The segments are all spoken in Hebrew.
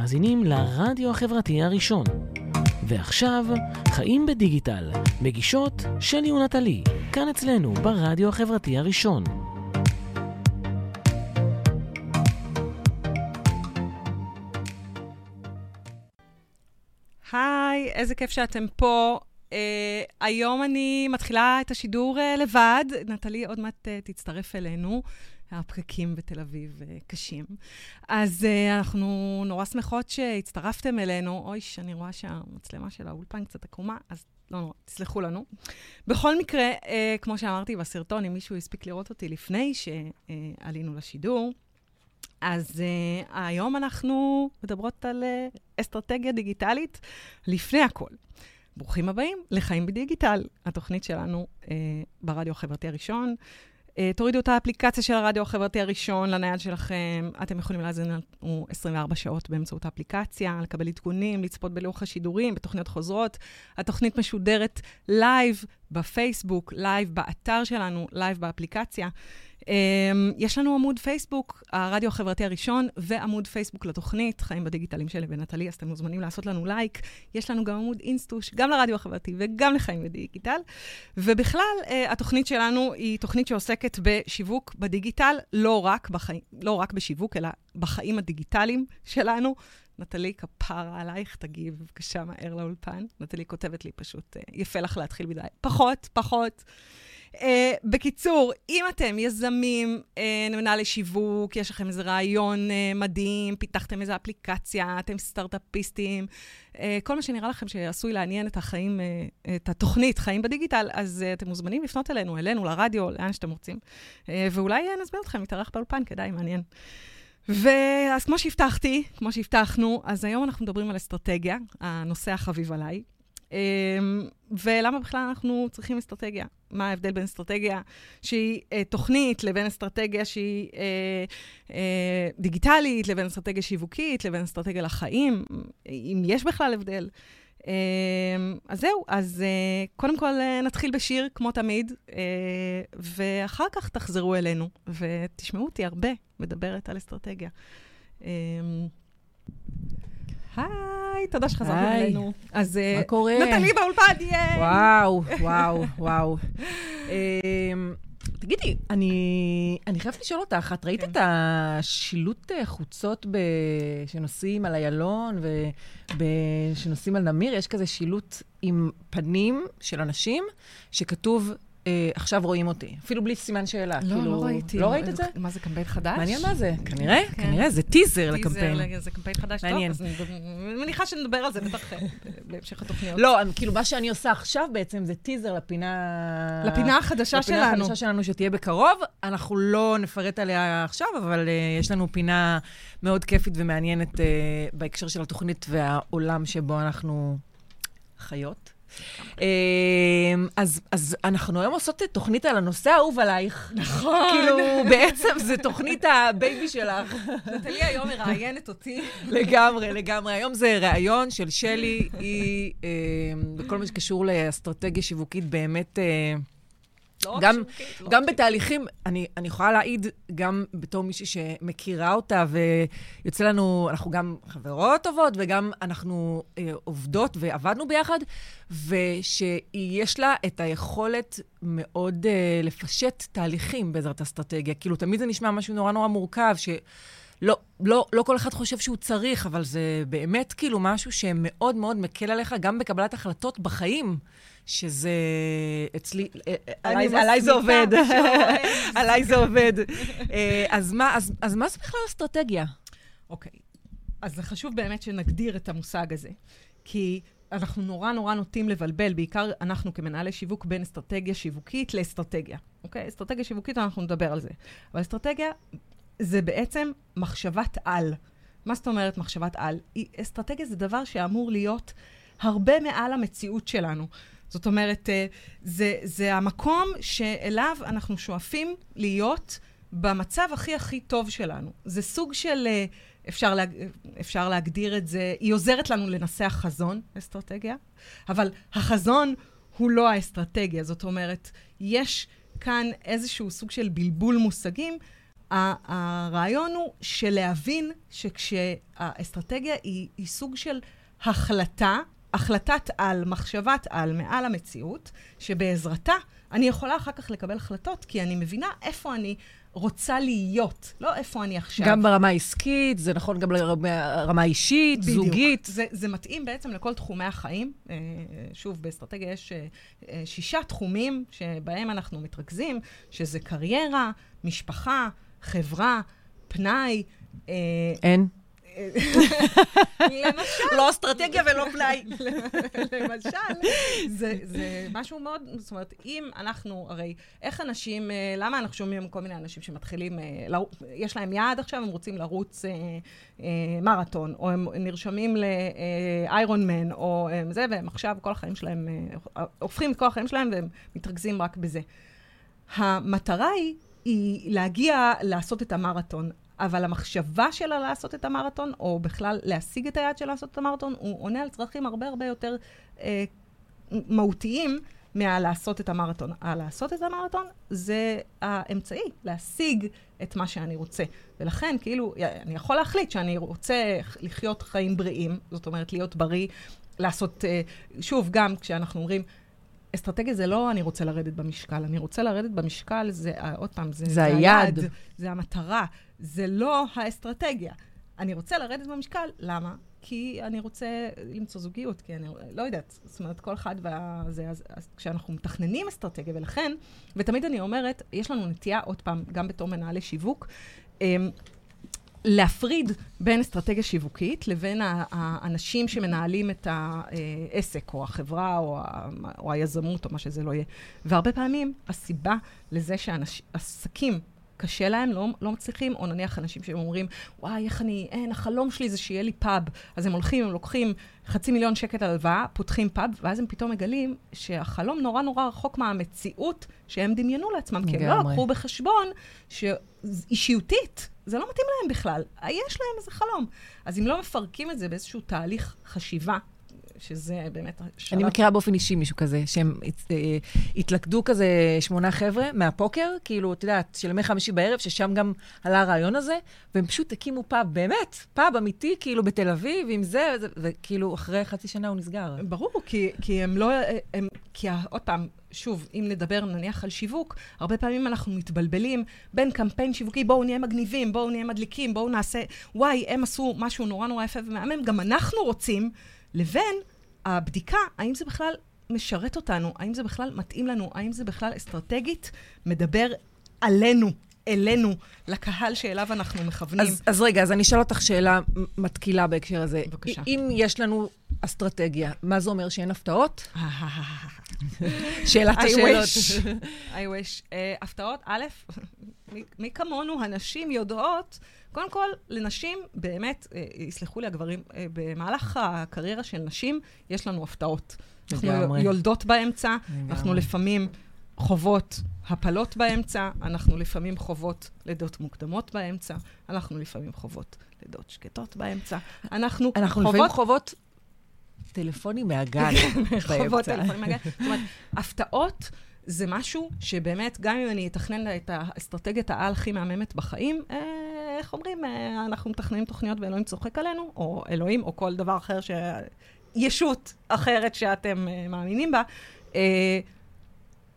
מאזינים לרדיו החברתי הראשון. ועכשיו, חיים בדיגיטל, מגישות שלי ונטלי, כאן אצלנו ברדיו החברתי הראשון. היי, איזה כיף שאתם פה. Uh, היום אני מתחילה את השידור uh, לבד. נטלי עוד מעט uh, תצטרף אלינו. הפקקים בתל אביב uh, קשים. אז uh, אנחנו נורא שמחות שהצטרפתם אלינו. אוי, שאני רואה שהמצלמה של האולפן קצת עקומה, אז לא נורא, תסלחו לנו. בכל מקרה, uh, כמו שאמרתי בסרטון, אם מישהו הספיק לראות אותי לפני שעלינו לשידור, אז uh, היום אנחנו מדברות על uh, אסטרטגיה דיגיטלית לפני הכל. ברוכים הבאים לחיים בדיגיטל, התוכנית שלנו uh, ברדיו החברתי הראשון. אה, תורידו את האפליקציה של הרדיו החברתי הראשון לנייד שלכם. אתם יכולים להאזין לנו 24 שעות באמצעות האפליקציה, לקבל עדכונים, לצפות בלוח השידורים, בתוכניות חוזרות. התוכנית משודרת live בפייסבוק, live באתר שלנו, live באפליקציה. אמ, יש לנו עמוד פייסבוק, הרדיו החברתי הראשון, ועמוד פייסבוק לתוכנית, חיים בדיגיטל עם שלי ונטלי, אז אתם מוזמנים לעשות לנו לייק. יש לנו גם עמוד אינסטוש, גם לרדיו החברתי וגם לחיים בדיגיטל. ובכלל, uh, התוכנית שלנו היא תוכנית שעוסקת בשיווק בדיגיטל, לא רק, בחי... לא רק בשיווק, אלא בחיים הדיגיטליים שלנו. נטלי, כפרה עלייך, תגיעי בבקשה מהר לאולפן. נטלי כותבת לי פשוט, uh, יפה לך להתחיל מדי. פחות, פחות. Uh, בקיצור, אם אתם יזמים, uh, מנהלי שיווק, יש לכם איזה רעיון uh, מדהים, פיתחתם איזו אפליקציה, אתם סטארט-אפיסטים, uh, כל מה שנראה לכם שעשוי לעניין את החיים, uh, את התוכנית, חיים בדיגיטל, אז uh, אתם מוזמנים לפנות אלינו, אלינו, לרדיו, לאן שאתם רוצים, uh, ואולי uh, נזמין אתכם להתארח באולפן, כדאי, מעניין. ואז כמו שהבטחתי, כמו שהבטחנו, אז היום אנחנו מדברים על אסטרטגיה, הנושא החביב עליי. אמ, ולמה בכלל אנחנו צריכים אסטרטגיה? מה ההבדל בין אסטרטגיה שהיא אה, תוכנית לבין אסטרטגיה שהיא אה, אה, דיגיטלית, לבין אסטרטגיה שיווקית, לבין אסטרטגיה לחיים, אם יש בכלל הבדל. אה, אז זהו, אז קודם כל נתחיל בשיר, כמו תמיד, ואחר כך תחזרו אלינו, ותשמעו אותי הרבה מדברת על אסטרטגיה. אה, היי, תודה שחזרת אלינו. אז מה קורה? נטלי באולפן, ייי! וואו, וואו, וואו. תגידי, אני, אני חייבת לשאול אותך, את ראית כן. את השילוט חוצות ב... שנוסעים על איילון ושנוסעים על נמיר? יש כזה שילוט עם פנים של אנשים, שכתוב אה, עכשיו רואים אותי. אפילו בלי סימן שאלה. לא, כאילו, לא ראיתי. לא ראית את זה? מה זה, קמפיין חדש? מעניין מה זה. כנראה, כן. כנראה, זה טיזר לקמפיין. טיזר, זה קמפיין חדש מעניין. טוב, אז אני מניחה שנדבר על זה בטח אה, בהמשך התוכניות. לא, כאילו, מה שאני עושה עכשיו בעצם זה טיזר לפינה... לפינה החדשה שלנו. לפינה החדשה שלנו שתהיה בקרוב. אנחנו לא נפרט עליה עכשיו, אבל uh, יש לנו פינה מאוד כיפית ומעניינת אה, בהקשר של התוכנית והעולם שבו אנחנו חיות. אמ, אז, אז אנחנו היום עושות תוכנית על הנושא האהוב עלייך. נכון. כאילו, בעצם זו תוכנית ה-baby שלך. נטלי היום מראיינת אותי. לגמרי, לגמרי. היום זה ראיון של שלי, היא, אה, בכל מה שקשור לאסטרטגיה שיווקית, באמת... לא גם, שיווקית, לא גם בתהליכים, אני, אני יכולה להעיד, גם בתור מישהי שמכירה אותה, ויוצא לנו, אנחנו גם חברות טובות, וגם אנחנו אה, עובדות ועבדנו ביחד, ושיש לה את היכולת מאוד אה, לפשט תהליכים בעזרת אסטרטגיה. כאילו, תמיד זה נשמע משהו נורא נורא מורכב, ש... לא, לא, לא כל אחד חושב שהוא צריך, אבל זה באמת כאילו משהו שמאוד מאוד מקל עליך גם בקבלת החלטות בחיים. שזה אצלי, אה, אה, עליי זה עובד, עליי זה עובד. אז מה זה בכלל אסטרטגיה? אוקיי, אז זה חשוב באמת שנגדיר את המושג הזה, כי אנחנו נורא נורא נוטים לבלבל, בעיקר אנחנו כמנהלי שיווק, בין אסטרטגיה שיווקית לאסטרטגיה. אוקיי? אסטרטגיה שיווקית, אנחנו נדבר על זה. אבל אסטרטגיה זה בעצם מחשבת על. מה זאת אומרת מחשבת על? אסטרטגיה זה דבר שאמור להיות הרבה מעל המציאות שלנו. זאת אומרת, אה, זה, זה המקום שאליו אנחנו שואפים להיות במצב הכי הכי טוב שלנו. זה סוג של, אה, אפשר, לה, אפשר להגדיר את זה, היא עוזרת לנו לנסח חזון, אסטרטגיה, אבל החזון הוא לא האסטרטגיה. זאת אומרת, יש כאן איזשהו סוג של בלבול מושגים. הרעיון הוא שלהבין שכשהאסטרטגיה היא, היא סוג של החלטה, החלטת על, מחשבת על, מעל המציאות, שבעזרתה אני יכולה אחר כך לקבל החלטות, כי אני מבינה איפה אני רוצה להיות, לא איפה אני עכשיו. גם ברמה העסקית, זה נכון גם ברמה אישית, בדיוק. זוגית. זה, זה מתאים בעצם לכל תחומי החיים. אה, שוב, באסטרטגיה יש אה, אה, שישה תחומים שבהם אנחנו מתרכזים, שזה קריירה, משפחה, חברה, פנאי. אין. למשל. לא אסטרטגיה ולא פנאי. למשל, זה, זה משהו מאוד, זאת אומרת, אם אנחנו, הרי, איך אנשים, אה, למה אנחנו שומעים כל מיני אנשים שמתחילים, אה, יש להם יעד עכשיו, הם רוצים לרוץ אה, מרתון, או הם נרשמים לאיירון מן, או זה, והם עכשיו, כל החיים שלהם, הופכים את כל החיים שלהם והם מתרכזים רק בזה. המטרה היא היא להגיע לעשות את המרתון. אבל המחשבה שלה לעשות את המרתון, או בכלל להשיג את היעד של לעשות את המרתון, הוא עונה על צרכים הרבה הרבה יותר אה, מהותיים מהלעשות את המרתון. הלעשות את המרתון זה האמצעי להשיג את מה שאני רוצה. ולכן, כאילו, אני יכול להחליט שאני רוצה לחיות חיים בריאים, זאת אומרת, להיות בריא, לעשות, אה, שוב, גם כשאנחנו אומרים, אסטרטגיה זה לא אני רוצה לרדת במשקל, אני רוצה לרדת במשקל, זה, אה, עוד פעם, זה, זה, זה היעד, זה המטרה, זה לא האסטרטגיה. אני רוצה לרדת במשקל, למה? כי אני רוצה למצוא זוגיות, כי אני לא יודעת, זאת אומרת, כל אחד וזה, אז, אז כשאנחנו מתכננים אסטרטגיה, ולכן, ותמיד אני אומרת, יש לנו נטייה, עוד פעם, גם בתור מנהלי שיווק, אמ, להפריד בין אסטרטגיה שיווקית לבין האנשים שמנהלים את העסק, או החברה, או, ה, או היזמות, או מה שזה לא יהיה. והרבה פעמים הסיבה לזה שעסקים קשה להם, לא, לא מצליחים, או נניח אנשים שאומרים, וואי, איך אני, אין, החלום שלי זה שיהיה לי פאב. אז הם הולכים, הם לוקחים חצי מיליון שקל הלוואה, פותחים פאב, ואז הם פתאום מגלים שהחלום נורא נורא רחוק מהמציאות שהם דמיינו לעצמם, כי הם לא לקחו בחשבון שאישיותית, זה לא מתאים להם בכלל. יש להם איזה חלום. אז אם לא מפרקים את זה באיזשהו תהליך חשיבה שזה באמת. אני מכירה באופן אישי מישהו כזה, שהם אה, התלכדו כזה שמונה חבר'ה מהפוקר, כאילו, את יודעת, של ימי חמישי בערב, ששם גם עלה הרעיון הזה, והם פשוט הקימו פאב, באמת, פאב אמיתי, כאילו, בתל אביב, עם זה, וכאילו, אחרי חצי שנה הוא נסגר. ברור, כי, כי הם לא... הם, כי עוד פעם, שוב, אם נדבר נניח על שיווק, הרבה פעמים אנחנו מתבלבלים בין קמפיין שיווקי, בואו נהיה מגניבים, בואו נהיה מדליקים, בואו נעשה, וואי, הם עשו משהו נורא נורא יפה ומהמם, גם אנחנו רוצים. לבין הבדיקה, האם זה בכלל משרת אותנו, האם זה בכלל מתאים לנו, האם זה בכלל אסטרטגית מדבר עלינו, אלינו, לקהל שאליו אנחנו מכוונים. אז, אז רגע, אז אני אשאל אותך שאלה מתקילה בהקשר הזה. בבקשה. אם יש לנו אסטרטגיה, מה זה אומר שאין הפתעות? שאלת השאלות. I wish. Uh, הפתעות, א', מי כמונו, הנשים יודעות קודם כל, לנשים, באמת, אה, יסלחו לי הגברים, אה, במהלך הקריירה של נשים, יש לנו הפתעות. אנחנו יולדות באמצע, אנחנו לפעמים חוות הפלות באמצע, אנחנו לפעמים חוות לידות מוקדמות באמצע, אנחנו לפעמים חוות לידות שקטות באמצע. אנחנו, אנחנו חוות... לפעמים חוות טלפונים מהגן באמצע. חוות טלפונים מהגן. זאת אומרת, הפתעות זה משהו שבאמת, גם אם אני אתכנן את האסטרטגיית העל הכי מהממת בחיים, אה, איך אומרים, אה, אנחנו מתכננים תוכניות ואלוהים צוחק עלינו, או אלוהים, או כל דבר אחר, ש... ישות אחרת שאתם אה, מאמינים בה. אה,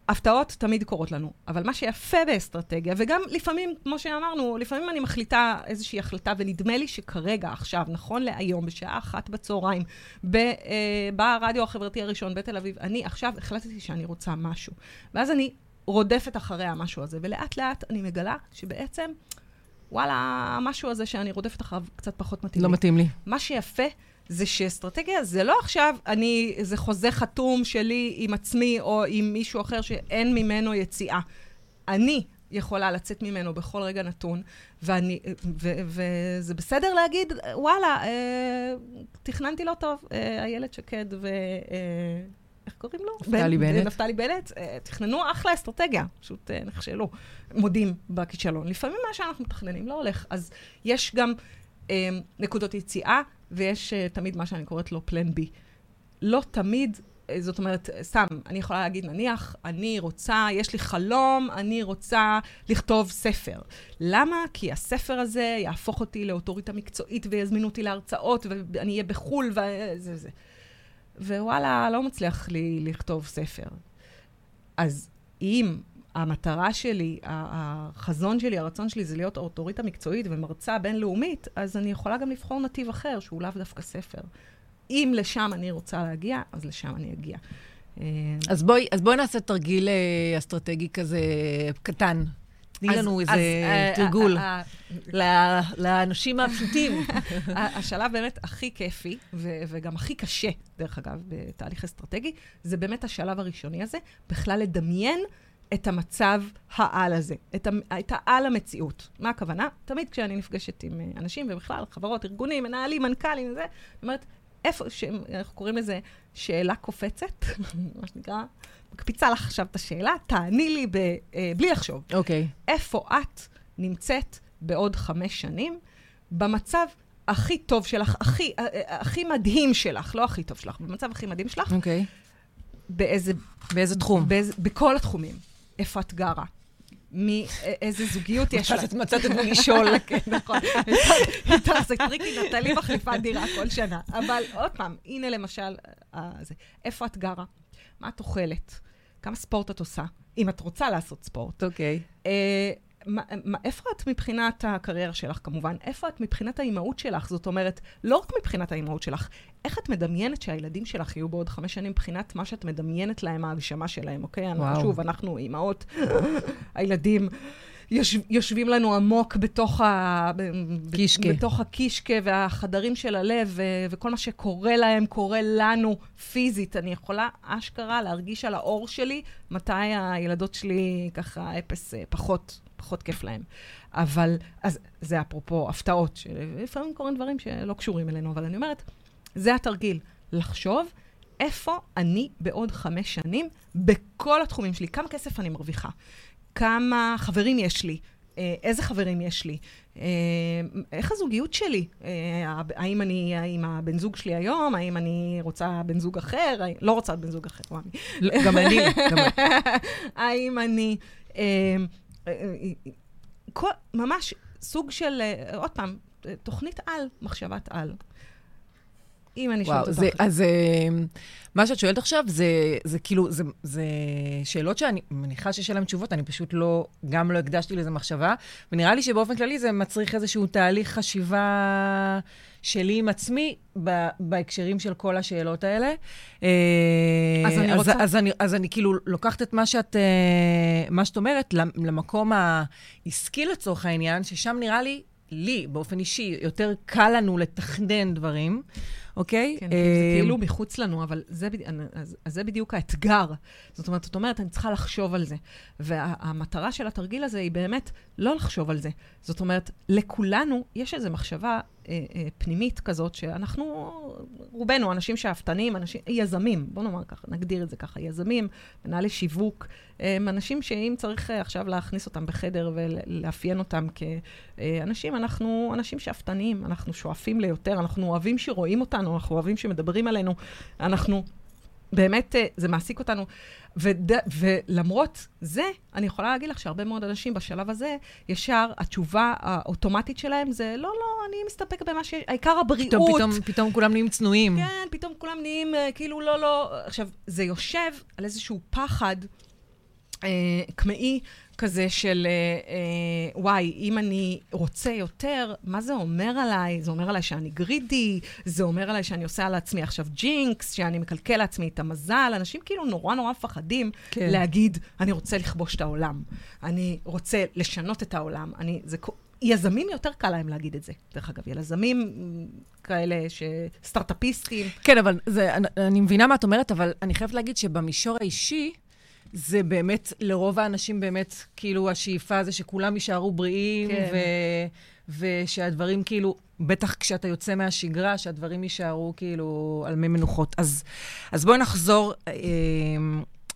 הפתעות תמיד קורות לנו, אבל מה שיפה באסטרטגיה, וגם לפעמים, כמו שאמרנו, לפעמים אני מחליטה איזושהי החלטה, ונדמה לי שכרגע, עכשיו, נכון להיום, בשעה אחת בצהריים, ברדיו החברתי הראשון בתל אביב, אני עכשיו החלטתי שאני רוצה משהו. ואז אני רודפת אחרי המשהו הזה, ולאט לאט אני מגלה שבעצם... וואלה, המשהו הזה שאני רודפת אחריו קצת פחות מתאים לא לי. לא מתאים לי. מה שיפה זה שאסטרטגיה זה לא עכשיו, אני, זה חוזה חתום שלי עם עצמי או עם מישהו אחר שאין ממנו יציאה. אני יכולה לצאת ממנו בכל רגע נתון, ואני, ו, וזה בסדר להגיד, וואלה, אה, תכננתי לא טוב, אה, איילת שקד ו... אה, איך קוראים לו? נפתלי בנט. נפתלי בנט. אה, תכננו אחלה אסטרטגיה, פשוט אה, נכשלו. מודים בכישלון. לפעמים מה שאנחנו מתכננים לא הולך. אז יש גם אה, נקודות יציאה, ויש אה, תמיד מה שאני קוראת לו פלן בי. לא תמיד זאת אומרת, סתם, אני יכולה להגיד, נניח, אני רוצה, יש לי חלום, אני רוצה לכתוב ספר. למה? כי הספר הזה יהפוך אותי לאוטוריטה מקצועית ויזמינו אותי להרצאות, ואני אהיה בחו"ל, וזה וזה. ווואלה, לא מצליח לי לכתוב ספר. אז אם המטרה שלי, החזון שלי, הרצון שלי זה להיות אוטוריטה מקצועית ומרצה בינלאומית, אז אני יכולה גם לבחור נתיב אחר, שהוא לאו דווקא ספר. אם לשם אני רוצה להגיע, אז לשם אני אגיע. אז בואי, אז בואי נעשה תרגיל אה, אסטרטגי כזה קטן. תני לנו איזה אה, תרגול לאנשים הפשוטים. השלב באמת הכי כיפי, וגם הכי קשה, דרך אגב, בתהליך אסטרטגי, זה באמת השלב הראשוני הזה, בכלל לדמיין את המצב העל הזה, את, ה, את העל המציאות. מה הכוונה? תמיד כשאני נפגשת עם אנשים, ובכלל, חברות, ארגונים, מנהלים, מנכ"לים, וזה, זאת אומרת, איפה. אנחנו קוראים לזה שאלה קופצת, מה שנקרא, מקפיצה לך עכשיו את השאלה, תעני לי ב, אה, בלי לחשוב. אוקיי. Okay. איפה את נמצאת בעוד חמש שנים, במצב הכי טוב שלך, הכי, אה, אה, הכי מדהים שלך, לא הכי טוב שלך, במצב הכי מדהים שלך. אוקיי. Okay. באיזה... באיזה תחום? באיזה, בכל התחומים. איפה את גרה? איזה זוגיות יש לך. מצאת את מי לשאול. כן, נכון. זה טריקי, נטלי מחליפה דירה כל שנה. אבל עוד פעם, הנה למשל, אה, איפה את גרה? מה את אוכלת? כמה ספורט את עושה? אם את רוצה לעשות ספורט. אוקיי. אה, איפה את מבחינת הקריירה שלך, כמובן? איפה את מבחינת האימהות שלך? זאת אומרת, לא רק מבחינת האימהות שלך, איך את מדמיינת שהילדים שלך יהיו בעוד חמש שנים מבחינת מה שאת מדמיינת להם, ההגשמה שלהם, אוקיי? וואו. שוב, אנחנו אימהות, הילדים... יושב, יושבים לנו עמוק בתוך, ה, קישקה. בתוך הקישקה והחדרים של הלב, ו, וכל מה שקורה להם קורה לנו פיזית. אני יכולה אשכרה להרגיש על האור שלי מתי הילדות שלי ככה אפס אה, פחות פחות כיף להם. אבל, אז זה אפרופו הפתעות, שלפעמים קורים דברים שלא קשורים אלינו, אבל אני אומרת, זה התרגיל, לחשוב איפה אני בעוד חמש שנים בכל התחומים שלי, כמה כסף אני מרוויחה, כמה חברים יש לי, אה, איזה חברים יש לי, אה, איך הזוגיות שלי, אה, האם אני עם הבן זוג שלי היום, האם אני רוצה בן זוג אחר, לא רוצה בן זוג אחר, וואי. לא, גם אני. האם אני... כל, ממש סוג של, אה, עוד פעם, תוכנית על, מחשבת על. אם אני שואלת אותך. אז אה, מה שאת שואלת עכשיו, זה, זה כאילו, זה, זה שאלות שאני מניחה שיש עליהן תשובות, אני פשוט לא, גם לא הקדשתי לזה מחשבה, ונראה לי שבאופן כללי זה מצריך איזשהו תהליך חשיבה שלי עם עצמי בהקשרים של כל השאלות האלה. אה, אז אני רוצה... אז, אז, אני, אז אני כאילו לוקחת את מה שאת, אה, מה שאת אומרת למקום העסקי לצורך העניין, ששם נראה לי, לי, באופן אישי, יותר קל לנו לתכנן דברים. אוקיי? כן, זה אה, כאילו מחוץ לנו, אבל זה, אז, אז זה בדיוק האתגר. זאת אומרת, זאת אומרת, אני צריכה לחשוב על זה. והמטרה של התרגיל הזה היא באמת לא לחשוב על זה. זאת אומרת, לכולנו יש איזו מחשבה אה, אה, פנימית כזאת, שאנחנו, רובנו, אנשים שאפתנים, אנשים, יזמים, בואו נאמר ככה, נגדיר את זה ככה, יזמים, מנהלי שיווק, הם אנשים שאם צריך אה, עכשיו להכניס אותם בחדר ולאפיין אותם כאנשים, אנחנו אנשים שאפתניים, אנחנו שואפים ליותר, אנחנו אוהבים שרואים אותנו, אנחנו אוהבים שמדברים עלינו, אנחנו... באמת, אה, זה מעסיק אותנו. וד, ולמרות זה, אני יכולה להגיד לך שהרבה מאוד אנשים בשלב הזה, ישר התשובה האוטומטית שלהם זה, לא, לא, אני מסתפק במה ש... העיקר הבריאות. פתאום, פתאום, פתאום כולם נהיים צנועים. כן, פתאום כולם נהיים, אה, כאילו, לא, לא. עכשיו, זה יושב על איזשהו פחד אה, קמאי כזה של, אה, אה, וואי, אם אני רוצה יותר, מה זה אומר עליי? זה אומר עליי שאני גרידי, זה אומר עליי שאני עושה על עצמי עכשיו ג'ינקס, שאני מקלקל לעצמי את המזל. אנשים כאילו נורא נורא מפחדים כן. להגיד, אני רוצה לכבוש את העולם, אני רוצה לשנות את העולם. אני, זה, יזמים יותר קל להם להגיד את זה, דרך אגב. יזמים כאלה, ש... סטארט-אפיסטים. כן, אבל זה, אני, אני מבינה מה את אומרת, אבל אני חייבת להגיד שבמישור האישי, זה באמת, לרוב האנשים באמת, כאילו, השאיפה זה שכולם יישארו בריאים, כן. ו... ושהדברים כאילו, בטח כשאתה יוצא מהשגרה, שהדברים יישארו כאילו על מי מנוחות. אז, אז בואי נחזור. אה,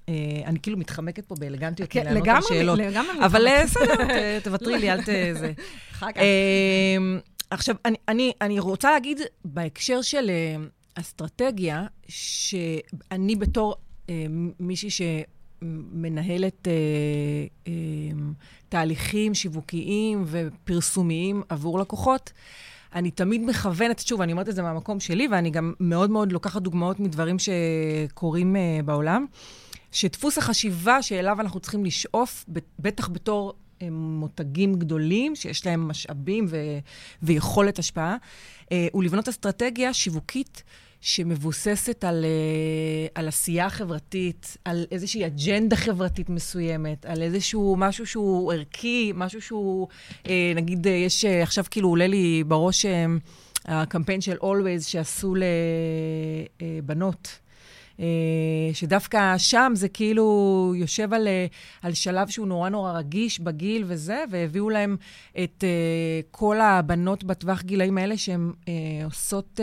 אה, אני כאילו מתחמקת פה באלגנטיות כן, לענות על שאלות. לגמרי. אבל אה, בסדר, תוותרי לי, אל ת... זה. אחר כך. עכשיו, אני, אני, אני רוצה להגיד בהקשר של... אסטרטגיה שאני בתור אה, מישהי שמנהלת אה, אה, תהליכים שיווקיים ופרסומיים עבור לקוחות, אני תמיד מכוונת, שוב, אני אומרת את זה מהמקום שלי, ואני גם מאוד מאוד לוקחת דוגמאות מדברים שקורים אה, בעולם, שדפוס החשיבה שאליו אנחנו צריכים לשאוף, בטח בתור אה, מותגים גדולים, שיש להם משאבים ו- ויכולת השפעה, אה, הוא לבנות אסטרטגיה שיווקית שמבוססת על, uh, על עשייה חברתית, על איזושהי אג'נדה חברתית מסוימת, על איזשהו משהו שהוא ערכי, משהו שהוא, uh, נגיד, uh, יש עכשיו כאילו עולה לי בראש הקמפיין של Always שעשו לבנות. אה, שדווקא שם זה כאילו יושב על, אה, על שלב שהוא נורא נורא רגיש בגיל וזה, והביאו להם את uh, כל הבנות בטווח גילאים האלה שהן עושות,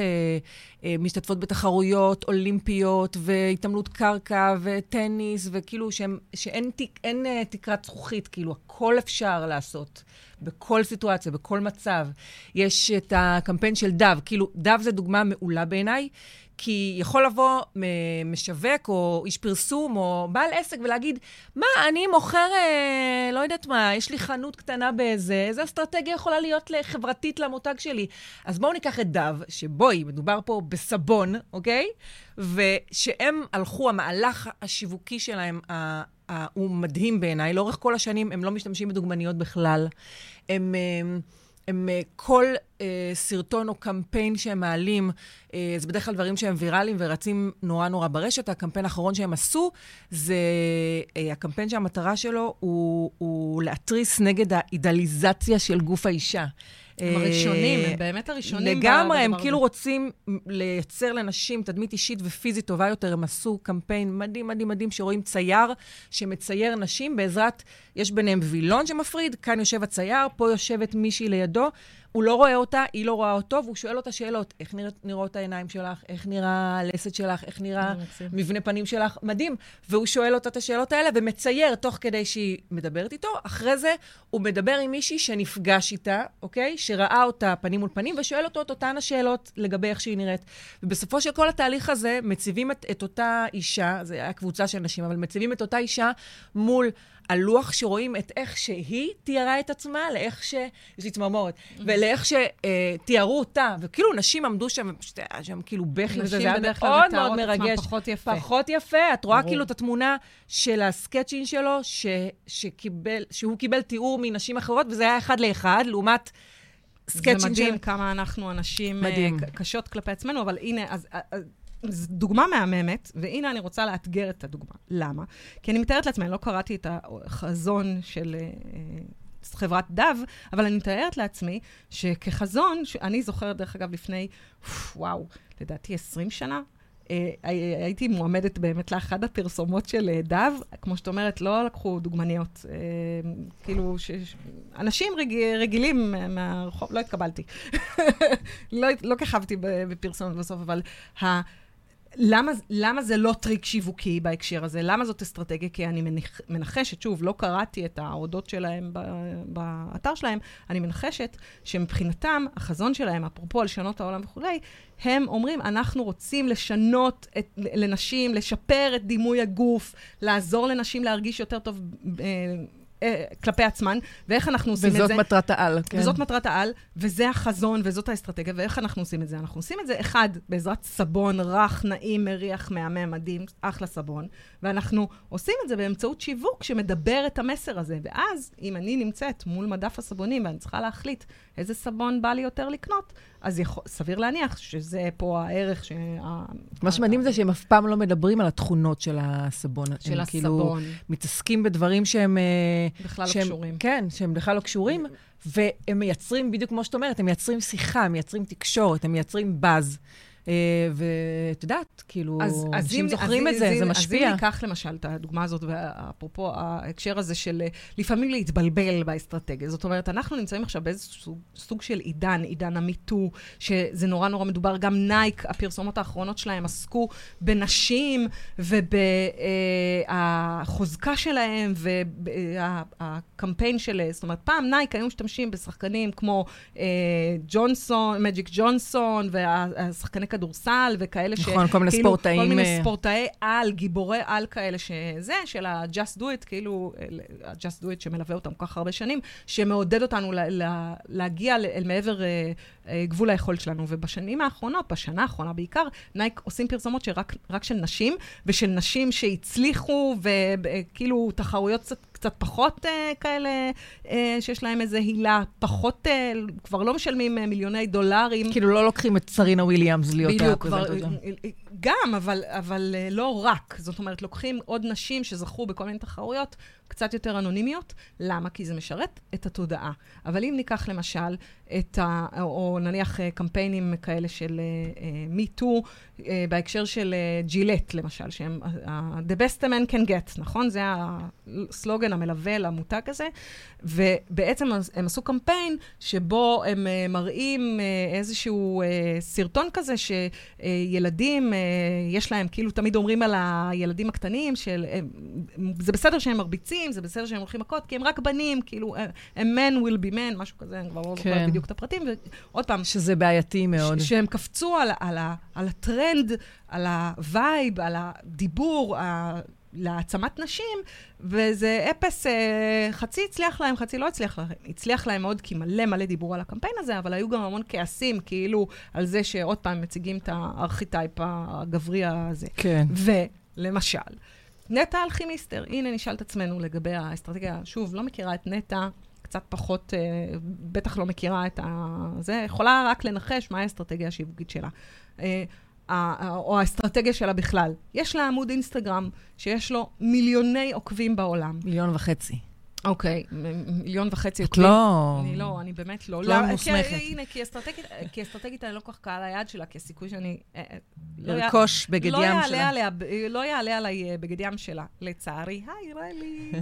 משתתפות בתחרויות אולימפיות והתעמלות קרקע וטניס, וכאילו שהם, שאין uh, תקרת זכוכית, כאילו הכל אפשר לעשות. בכל סיטואציה, בכל מצב. יש את הקמפיין של דב, כאילו, דב זה דוגמה מעולה בעיניי, כי יכול לבוא משווק או איש פרסום או בעל עסק ולהגיד, מה, אני מוכר, אה, לא יודעת מה, יש לי חנות קטנה באיזה, איזה אסטרטגיה יכולה להיות חברתית למותג שלי? אז בואו ניקח את דב, שבואי, מדובר פה בסבון, אוקיי? ושהם הלכו, המהלך השיווקי שלהם, הוא מדהים בעיניי. לאורך כל השנים הם לא משתמשים בדוגמניות בכלל. הם... הם אה, הם אה, כל אה, סרטון או קמפיין שהם מעלים, אה, זה בדרך כלל דברים שהם ויראליים ורצים נורא נורא ברשת. הקמפיין האחרון שהם עשו, זה אה, הקמפיין שהמטרה שלו הוא, הוא להתריס נגד האידליזציה של גוף האישה. הם הראשונים, הם באמת הראשונים. לגמרי, הם כאילו רוצים לייצר לנשים תדמית אישית ופיזית טובה יותר. הם עשו קמפיין מדהים, מדהים, מדהים, שרואים צייר שמצייר נשים בעזרת, יש ביניהם וילון שמפריד, כאן יושב הצייר, פה יושבת מישהי לידו. הוא לא רואה אותה, היא לא רואה אותו, והוא שואל אותה שאלות. איך נראות, נראות העיניים שלך? איך נראה הלסת שלך? איך נראה מבנה פנים שלך? מדהים. והוא שואל אותה את השאלות האלה ומצייר תוך כדי שהיא מדברת איתו. אחרי זה הוא מדבר עם מישהי שנפגש איתה, אוקיי? שראה אותה פנים מול פנים, ושואל אותו את אותן השאלות לגבי איך שהיא נראית. ובסופו של כל התהליך הזה, מציבים את, את אותה אישה, זה היה קבוצה של נשים, אבל מציבים את אותה אישה מול הלוח שרואים את איך שהיא תיארה את עצמה, לאיך ש... יש לי צמרמורת. ולאיך שתיארו אותה. וכאילו, נשים עמדו שם, היה שם כאילו בכי, וזה היה מאוד מאוד מרגש. פחות יפה. פחות יפה. את רואה כאילו את התמונה של הסקצ'ין שלו, ש... שקיבל, שהוא קיבל תיאור מנשים אחרות, וזה היה אחד לאחד, לעומת... סקצ'ין של... זה מדהים כמה אנחנו אנשים מדהים. קשות כלפי עצמנו, אבל הנה, אז, אז דוגמה מהממת, והנה אני רוצה לאתגר את הדוגמה. למה? כי אני מתארת לעצמי, אני לא קראתי את החזון של uh, חברת דב, אבל אני מתארת לעצמי שכחזון, אני זוכרת, דרך אגב, לפני, וואו, לדעתי 20 שנה, אה, הייתי מועמדת באמת לאחד הפרסומות של אה, דב. כמו שאת אומרת, לא לקחו דוגמניות. כאילו, ש... אנשים רג... רגילים מהרחוב, לא התקבלתי. לא, לא כיכבתי בפרסומות בסוף, אבל ה... למה, למה זה לא טריק שיווקי בהקשר הזה? למה זאת אסטרטגיה? כי אני מנח, מנחשת, שוב, לא קראתי את ההודות שלהם באתר שלהם, אני מנחשת שמבחינתם, החזון שלהם, אפרופו על לשנות העולם וכולי, הם אומרים, אנחנו רוצים לשנות את, לנשים, לשפר את דימוי הגוף, לעזור לנשים להרגיש יותר טוב אה, אה, כלפי עצמן, ואיך אנחנו עושים את זה. וזאת מטרת העל, כן. וזאת מטרת העל, וזה החזון, וזאת האסטרטגיה, ואיך אנחנו עושים את זה? אנחנו עושים את זה, אחד, בעזרת סבון רך, נעים, מריח, מהמם, מדהים, אחלה סבון, ואנחנו עושים את זה באמצעות שיווק שמדבר את המסר הזה. ואז, אם אני נמצאת מול מדף הסבונים ואני צריכה להחליט איזה סבון בא לי יותר לקנות, אז יכול, סביר להניח שזה פה הערך שה... מה שמדהים זה שהם אף פעם לא מדברים על התכונות של הסבון. של הם כאילו הסבון. כאילו מתעסקים בדברים שהם... אה, בכלל לא שהם, לא קשורים. כן, שהם בכלל לא קשורים, והם מייצרים, בדיוק כמו שאת אומרת, הם מייצרים שיחה, הם מייצרים תקשורת, הם מייצרים באז. אה, ואת יודעת, כאילו, אז, אנשים אז זוכרים אז, את זה, אז, זה משפיע. אז אם ניקח למשל את הדוגמה הזאת, ואפרופו ההקשר הזה של אה, לפעמים להתבלבל באסטרטגיה. זאת אומרת, אנחנו נמצאים עכשיו באיזשהו סוג, סוג של עידן, עידן המיטו, שזה נורא נורא מדובר. גם נייק, הפרסומות האחרונות שלהם עסקו בנשים ובחוזקה שלהם והקמפיין של... זאת אומרת, פעם נייק היו משתמשים בשחקנים כמו אה, ג'ונסון, מג'יק ג'ונסון, והשחקני כדורסל וכאלה ש... נכון, כל מיני כאילו, ספורטאים. כל מיני ספורטאי על, גיבורי על כאלה שזה, של ה-Just Do It, כאילו, ה-Just Do It שמלווה אותם כל כך הרבה שנים, שמעודד אותנו לה, לה, להגיע אל מעבר גבול היכולת שלנו. ובשנים האחרונות, בשנה האחרונה בעיקר, נייק עושים פרסומות שרק של נשים, ושל נשים שהצליחו, וכאילו תחרויות קצת קצת פחות uh, כאלה, uh, שיש להם איזה הילה, פחות, uh, כבר לא משלמים uh, מיליוני דולרים. כאילו לא לוקחים את סרינה וויליאמס להיות בדיוק, כבר, גם, אבל, אבל uh, לא רק. זאת אומרת, לוקחים עוד נשים שזכו בכל מיני תחרויות, קצת יותר אנונימיות. למה? כי זה משרת את התודעה. אבל אם ניקח למשל את ה... או נניח אה, קמפיינים כאלה של מי-טו, uh, uh, בהקשר של uh, ג'ילט, למשל, שהם uh, The best a man can get, נכון? זה הסלוגן המלווה למותג הזה. ובעצם הם עשו קמפיין שבו הם uh, מראים uh, איזשהו uh, סרטון כזה שילדים, uh, יש להם, כאילו תמיד אומרים על הילדים הקטנים, של, uh, זה בסדר שהם מרביצים, זה בסדר שהם הולכים מכות, כי הם רק בנים, כאילו, a man will be man, משהו כזה, אני כבר לא זוכרת כן. בדיוק את הפרטים. ועוד פעם... שזה בעייתי מאוד. ש- שהם קפצו על, על, על, על הטרנד, על ה-vibe, על הדיבור, ה- להעצמת נשים, וזה אפס, אה, חצי הצליח להם, חצי לא הצליח להם. הצליח להם מאוד כי מלא מלא דיברו על הקמפיין הזה, אבל היו גם המון כעסים, כאילו, על זה שעוד פעם מציגים את ה-archetype הגברי הזה. כן. ולמשל, נטע אלחמיסטר, הנה נשאל את עצמנו לגבי האסטרטגיה, שוב, לא מכירה את נטע. קצת פחות, אה, בטח לא מכירה את ה... זה, יכולה רק לנחש מה האסטרטגיה השיווקית שלה. אה, או האסטרטגיה שלה בכלל. יש לה עמוד אינסטגרם שיש לו מיליוני עוקבים בעולם. מיליון וחצי. אוקיי, מיליון וחצי עוקבים. את לא... אני לא, אני באמת לא. לא מוסמכת. הנה, כי אסטרטגית, אני לא כל כך קהל היעד שלה, כי הסיכוי שאני... אה, אה, לא לרכוש בגד ים שלה. לא יעלה עליי אה, בגד ים שלה, לצערי. היי, רלי.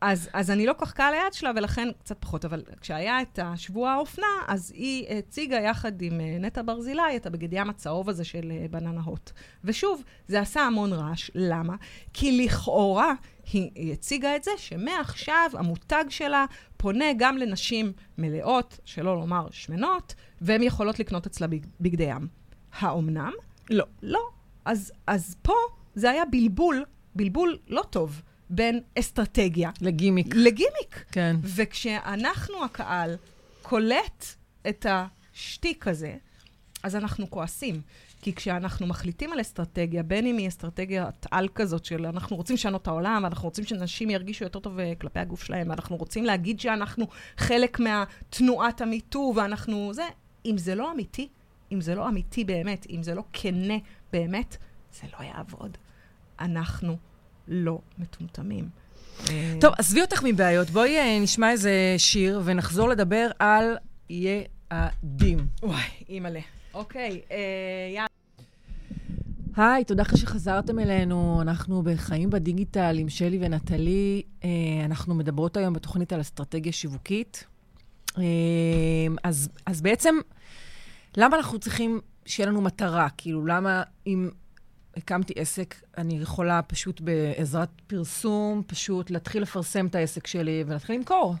אז אני לא כל כך קהל היעד שלה, ולכן קצת פחות. אבל כשהיה את השבוע האופנה, אז היא הציגה יחד עם נטע ברזילי את הבגד ים הצהוב הזה של בננה הוט. ושוב, זה עשה המון רעש. למה? כי לכאורה... היא, היא הציגה את זה שמעכשיו המותג שלה פונה גם לנשים מלאות, שלא לומר שמנות, והן יכולות לקנות אצלה בגדי ים. האומנם? לא. לא. אז, אז פה זה היה בלבול, בלבול לא טוב, בין אסטרטגיה... לגימיק. לגימיק. כן. וכשאנחנו, הקהל, קולט את השטיק הזה, אז אנחנו כועסים. כי כשאנחנו מחליטים על אסטרטגיה, בין אם היא אסטרטגיית על כזאת של אנחנו רוצים לשנות את העולם, ואנחנו רוצים שנשים ירגישו יותר טוב אה, כלפי הגוף שלהם, ואנחנו רוצים להגיד שאנחנו חלק מהתנועת המיטו, ואנחנו זה, אם זה לא אמיתי, אם זה לא אמיתי באמת, אם זה לא כנה באמת, זה לא יעבוד. אנחנו לא מטומטמים. טוב, עזבי אותך מבעיות. בואי אה, נשמע איזה שיר ונחזור לדבר על יעדים. וואי, אימא'לה. אוקיי, אה, יאללה. היי, תודה לך שחזרתם אלינו. אנחנו בחיים בדיגיטל עם שלי ונטלי. אה, אנחנו מדברות היום בתוכנית על אסטרטגיה שיווקית. אה, אז, אז בעצם, למה אנחנו צריכים שיהיה לנו מטרה? כאילו, למה אם הקמתי עסק, אני יכולה פשוט בעזרת פרסום, פשוט להתחיל לפרסם את העסק שלי ולהתחיל למכור?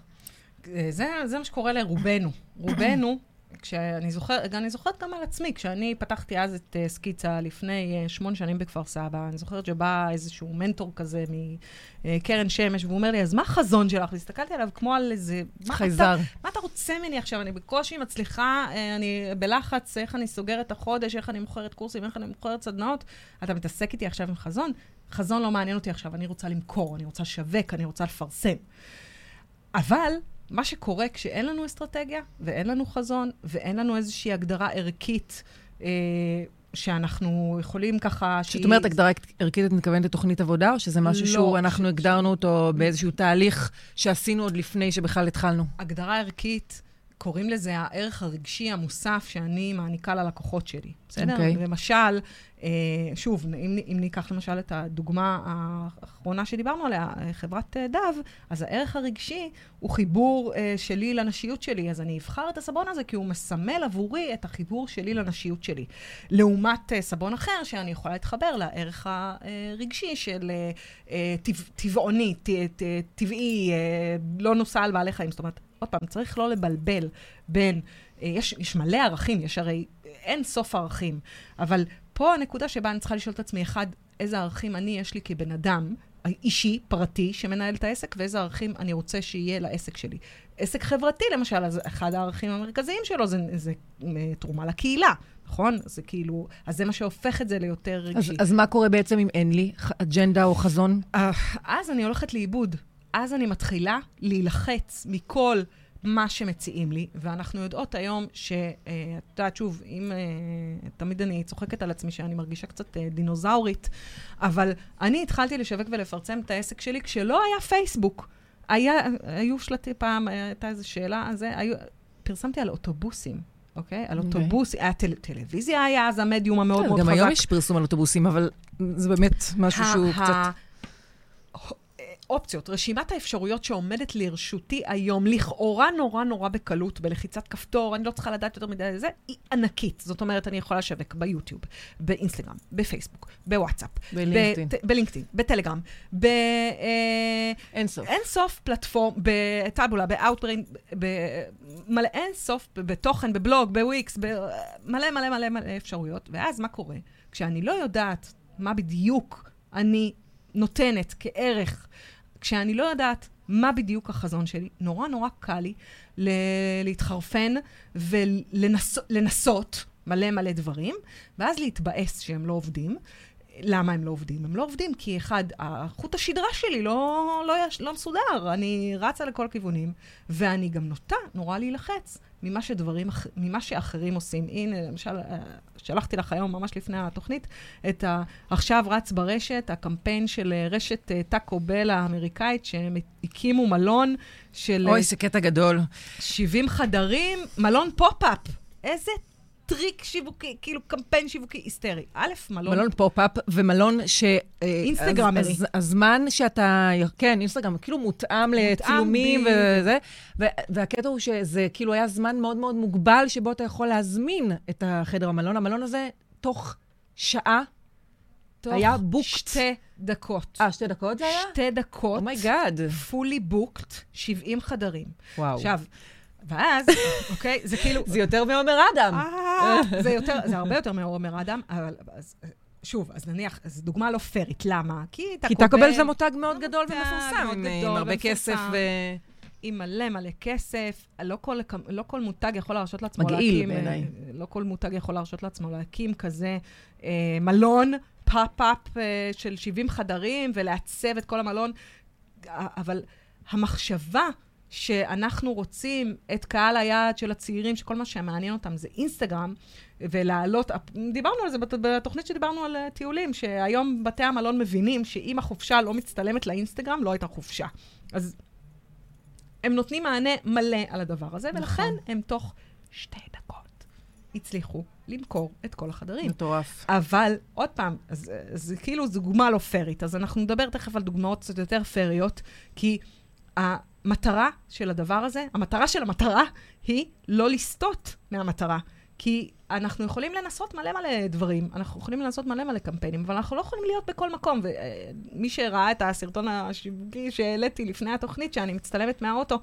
זה, זה מה שקורה לרובנו. רובנו כשאני זוכרת, אני זוכרת גם על עצמי, כשאני פתחתי אז את uh, סקיצה לפני uh, שמונה שנים בכפר סבא, אני זוכרת שבא איזשהו מנטור כזה מקרן uh, שמש, והוא אומר לי, אז מה החזון שלך? והסתכלתי עליו כמו על איזה... חייזר. מה, מה אתה רוצה ממני עכשיו? אני בקושי מצליחה, uh, אני בלחץ, איך אני סוגרת את החודש, איך אני מוכרת קורסים, איך אני מוכרת סדנאות. אתה מתעסק איתי עכשיו עם חזון? חזון לא מעניין אותי עכשיו, אני רוצה למכור, אני רוצה לשווק, אני רוצה לפרסם. אבל מה שקורה כשאין לנו אסטרטגיה, ואין לנו חזון, ואין לנו איזושהי הגדרה ערכית, אה, שאנחנו יכולים ככה... כשאת אומרת הגדרה ערכית, את מתכוונת לתוכנית עבודה, או שזה משהו לא, שאנחנו ש... הגדרנו אותו באיזשהו תהליך שעשינו עוד לפני שבכלל התחלנו? הגדרה ערכית, קוראים לזה הערך הרגשי המוסף שאני מעניקה ללקוחות שלי, בסדר? Okay. אוקיי. למשל, אה, שוב, אם, אם ניקח למשל את הדוגמה האחרונה שדיברנו עליה, חברת אה, דב, אז הערך הרגשי הוא חיבור אה, שלי לנשיות שלי. אז אני אבחר את הסבון הזה כי הוא מסמל עבורי את החיבור שלי לנשיות שלי. לעומת סבון אחר, שאני יכולה להתחבר לערך הרגשי של טבעוני, טבעי, לא נוסע על בעלי חיים. זאת אומרת, עוד פעם, צריך לא לבלבל בין, יש, יש מלא ערכים, יש הרי אין סוף ערכים. אבל פה הנקודה שבה אני צריכה לשאול את עצמי, אחד, איזה ערכים אני יש לי כבן אדם, אישי, פרטי, שמנהל את העסק, ואיזה ערכים אני רוצה שיהיה לעסק שלי. עסק חברתי, למשל, אז אחד הערכים המרכזיים שלו זה, זה, זה תרומה לקהילה. נכון? זה כאילו, אז זה מה שהופך את זה ליותר רגשי. אז, אז מה קורה בעצם אם אין לי אג'נדה או חזון? אה, אז אני הולכת לאיבוד. אז אני מתחילה להילחץ מכל מה שמציעים לי, ואנחנו יודעות היום שאת אה, יודעת, שוב, אם... אה, תמיד אני צוחקת על עצמי שאני מרגישה קצת דינוזאורית, אבל אני התחלתי לשווק ולפרסם את העסק שלי כשלא היה פייסבוק. היה, היו שלטי פעם, הייתה איזו שאלה זה, היו, פרסמתי על אוטובוסים. אוקיי? על אוקיי. אוטובוס, היה טל, טלוויזיה היה אז המדיום המאוד מאוד חזק. גם היום יש פרסום על אוטובוסים, אבל זה באמת משהו שהוא קצת... אופציות, רשימת האפשרויות שעומדת לרשותי היום, לכאורה נורא נורא בקלות, בלחיצת כפתור, אני לא צריכה לדעת יותר מדי על זה, היא ענקית. זאת אומרת, אני יכולה לשווק ביוטיוב, באינסטגרם, בפייסבוק, בוואטסאפ, בלינקדאין, בלינקדאין, בטלגרם, ב... אה, אינסוף. אינסוף פלטפורם, בטאבולה, באאוטברין, במלא אינסוף, בתוכן, בבלוג, בוויקס, במלא מלא מלא מלא אפשרויות. ואז מה קורה? כשאני לא יודעת מה בדיוק אני נותנת כערך כשאני לא יודעת מה בדיוק החזון שלי, נורא נורא קל לי להתחרפן ולנסות מלא מלא דברים, ואז להתבאס שהם לא עובדים. למה הם לא עובדים? הם לא עובדים כי, אחד, החוט השדרה שלי לא, לא, לא מסודר. אני רצה לכל הכיוונים, ואני גם נוטה נורא להילחץ ממה, שדברים, ממה שאחרים עושים. הנה, למשל, אה, שלחתי לך היום, ממש לפני התוכנית, את ה... עכשיו רץ ברשת, הקמפיין של אה, רשת אה, טאקו בל האמריקאית, שהם הקימו מלון של... אוי, זה קטע גדול. 70 חדרים, מלון pop-up. איזה טריק שיווקי, כאילו קמפיין שיווקי היסטרי. א', מלון... מלון pop-up ומלון ש... אינסטגרמרי. אז, אז, הזמן שאתה... כן, אינסטגרם, כאילו מותאם לצילומים וזה. והקטע הוא שזה כאילו היה זמן מאוד מאוד מוגבל שבו אתה יכול להזמין את החדר המלון. המלון הזה, תוך שעה, תוך היה booked. שתי דקות. אה, שתי דקות זה היה? שתי דקות. Oh my God. Oh fully booked, 70 חדרים. וואו. עכשיו, ואז, אוקיי, זה כאילו... זה יותר מעומר אדם. אה, זה יותר, זה הרבה יותר מעומר אדם, אבל... שוב, אז נניח, זו דוגמה לא פיירית, למה? כי טאקו בל... כי טאקו בל זה מותג מאוד גדול ומפורסם, עם הרבה כסף ו... עם מלא מלא כסף. לא כל, לא כל מותג יכול להרשות לעצמו מגעיל להקים... מגעיל בעיניי. לא כל מותג יכול להרשות לעצמו להקים כזה אה, מלון, pop-up אה, של 70 חדרים, ולעצב את כל המלון. אבל המחשבה שאנחנו רוצים את קהל היעד של הצעירים, שכל מה שמעניין אותם זה אינסטגרם, ולהעלות, דיברנו על זה בתוכנית שדיברנו על אה, טיולים, שהיום בתי המלון מבינים שאם החופשה לא מצטלמת לאינסטגרם, לא הייתה חופשה. אז הם נותנים מענה מלא על הדבר הזה, נכון. ולכן הם תוך שתי דקות הצליחו למכור את כל החדרים. מטורף. אבל, עוד פעם, אז כאילו דוגמה לא פיירית, אז אנחנו נדבר תכף על דוגמאות קצת יותר פייריות, כי... המטרה של הדבר הזה, המטרה של המטרה, היא לא לסטות מהמטרה. כי אנחנו יכולים לנסות מלא מלא דברים, אנחנו יכולים לנסות מלא מלא קמפיינים, אבל אנחנו לא יכולים להיות בכל מקום. ומי שראה את הסרטון השיווקי שהעליתי לפני התוכנית, שאני מצטלמת מהאוטו,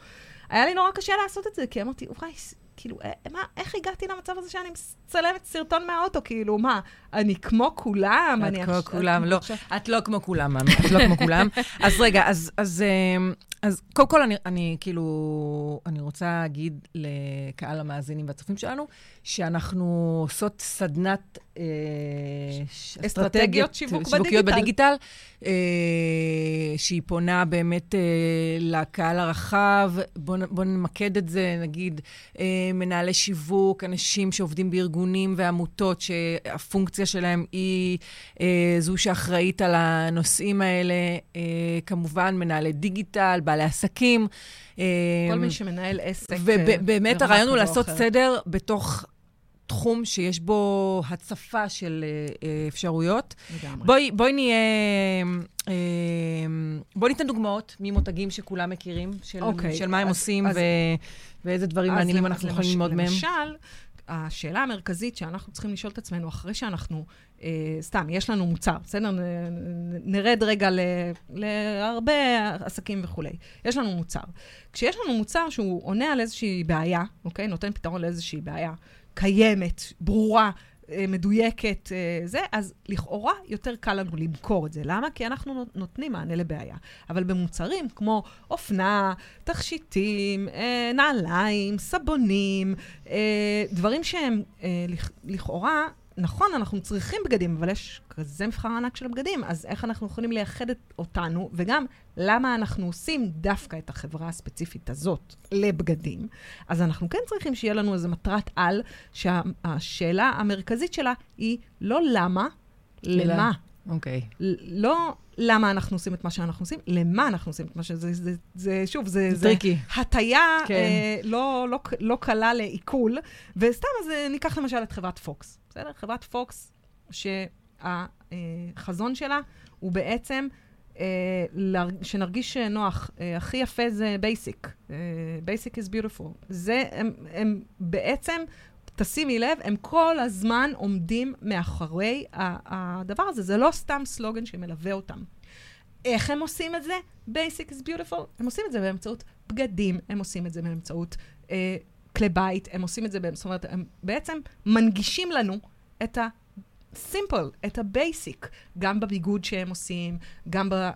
היה לי נורא קשה לעשות את זה, כי אמרתי, וואי, כאילו, אה, מה, איך הגעתי למצב הזה שאני מצלמת סרטון מהאוטו? כאילו, מה, אני כמו כולם? את כמו כולם, לא. את לא כמו כולם, את לא כמו כולם. אז רגע, אז אמ, אז קודם כל, אני, אני כאילו, אני רוצה להגיד לקהל המאזינים והצופים שלנו, שאנחנו עושות סדנת אה, אסטרטגיות שיווק שיווקיות בדיגיטל, בדיגיטל אה, שהיא פונה באמת אה, לקהל הרחב. בואו בוא נמקד את זה, נגיד, אה, מנהלי שיווק, אנשים שעובדים בארגונים ועמותות, שהפונקציה שלהם היא אה, זו שאחראית על הנושאים האלה, אה, כמובן, מנהלי דיגיטל, בעלי עסקים. כל מי אמ, שמנהל עסק. ובאמת הרעיון הוא לעשות אחר. סדר בתוך תחום שיש בו הצפה של uh, אפשרויות. לגמרי. בואי, בואי נהיה... Uh, בואי ניתן דוגמאות ממותגים שכולם מכירים, של, okay. אוקיי, של מה הם אז, עושים אז, ו, ואיזה דברים מעניינים אנחנו יכולים ללמוד מהם. למשל, השאלה המרכזית שאנחנו צריכים לשאול את עצמנו, אחרי שאנחנו, אה, סתם, יש לנו מוצר, בסדר? נ, נרד רגע ל, להרבה עסקים וכולי. יש לנו מוצר. כשיש לנו מוצר שהוא עונה על איזושהי בעיה, אוקיי? נותן פתרון לאיזושהי בעיה קיימת, ברורה, אה, מדויקת, אה, זה, אז לכאורה יותר קל לנו למכור את זה. למה? כי אנחנו נותנים מענה לבעיה. אבל במוצרים כמו אופנה, תכשיטים, אה, נעליים, סבונים, דברים שהם לכאורה נכון, אנחנו צריכים בגדים, אבל יש כזה מבחר ענק של בגדים, אז איך אנחנו יכולים לייחד את אותנו, וגם למה אנחנו עושים דווקא את החברה הספציפית הזאת לבגדים. אז אנחנו כן צריכים שיהיה לנו איזו מטרת על, שהשאלה המרכזית שלה היא לא למה, למה. אוקיי. Okay. לא למה אנחנו עושים את מה שאנחנו עושים, למה אנחנו עושים את מה שזה, זה, זה, זה שוב, זה, זה טריקי. הטיה כן. אה, לא, לא, לא קלה לעיכול. וסתם, אז אה, ניקח למשל את חברת פוקס. בסדר? חברת פוקס, שהחזון שלה הוא בעצם אה, שנרגיש נוח. אה, הכי יפה זה basic. Basic is beautiful. זה, הם, הם בעצם, תשימי לב, הם כל הזמן עומדים מאחורי הדבר הזה. זה לא סתם סלוגן שמלווה אותם. איך הם עושים את זה? Basic is beautiful. הם עושים את זה באמצעות בגדים, הם עושים את זה באמצעות אה, כלי בית, הם עושים את זה, זאת אומרת, הם בעצם מנגישים לנו את ה... simple, את ה basic, גם בביגוד שהם עושים, גם ב... אה,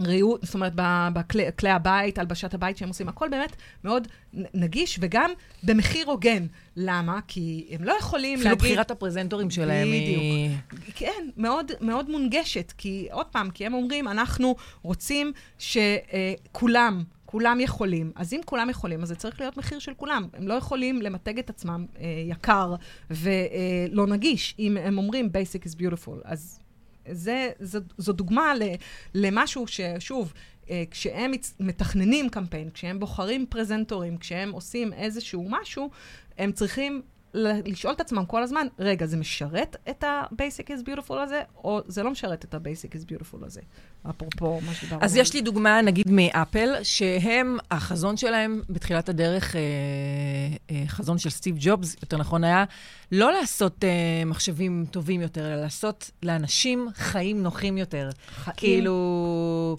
ריהוט, זאת אומרת, בכלי הבית, הלבשת הבית שהם עושים, הכל באמת מאוד נגיש, וגם במחיר הוגן. למה? כי הם לא יכולים להגיד... אפילו בחירת הפרזנטורים שלהם היא... בדיוק. כן, מאוד, מאוד מונגשת, כי עוד פעם, כי הם אומרים, אנחנו רוצים שכולם, כולם יכולים. אז אם כולם יכולים, אז זה צריך להיות מחיר של כולם. הם לא יכולים למתג את עצמם אה, יקר ולא אה, נגיש, אם הם אומרים basic is beautiful. אז זה, זו, זו דוגמה ל, למשהו ששוב, אה, כשהם מתכננים קמפיין, כשהם בוחרים פרזנטורים, כשהם עושים איזשהו משהו, הם צריכים לשאול את עצמם כל הזמן, רגע, זה משרת את ה-basic is beautiful הזה, או זה לא משרת את ה-basic is beautiful הזה? אפרופו מה שדיברנו. אז יש לי דוגמה, נגיד, מאפל, שהם, החזון שלהם בתחילת הדרך, אה, אה, חזון של סטיב ג'ובס, יותר נכון היה, לא לעשות אה, מחשבים טובים יותר, אלא לעשות לאנשים חיים נוחים יותר. חיים. כאילו...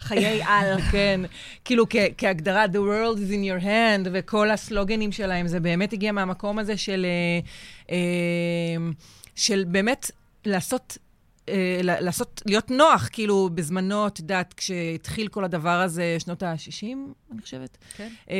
חיי על. כן, כאילו כהגדרה, The world is in your hand, וכל הסלוגנים שלהם, זה באמת הגיע מהמקום הזה של, אה, אה, של באמת לעשות אה, לעשות, להיות נוח, כאילו, בזמנו, את יודעת, כשהתחיל כל הדבר הזה, שנות ה-60, אני חושבת. כן. אה,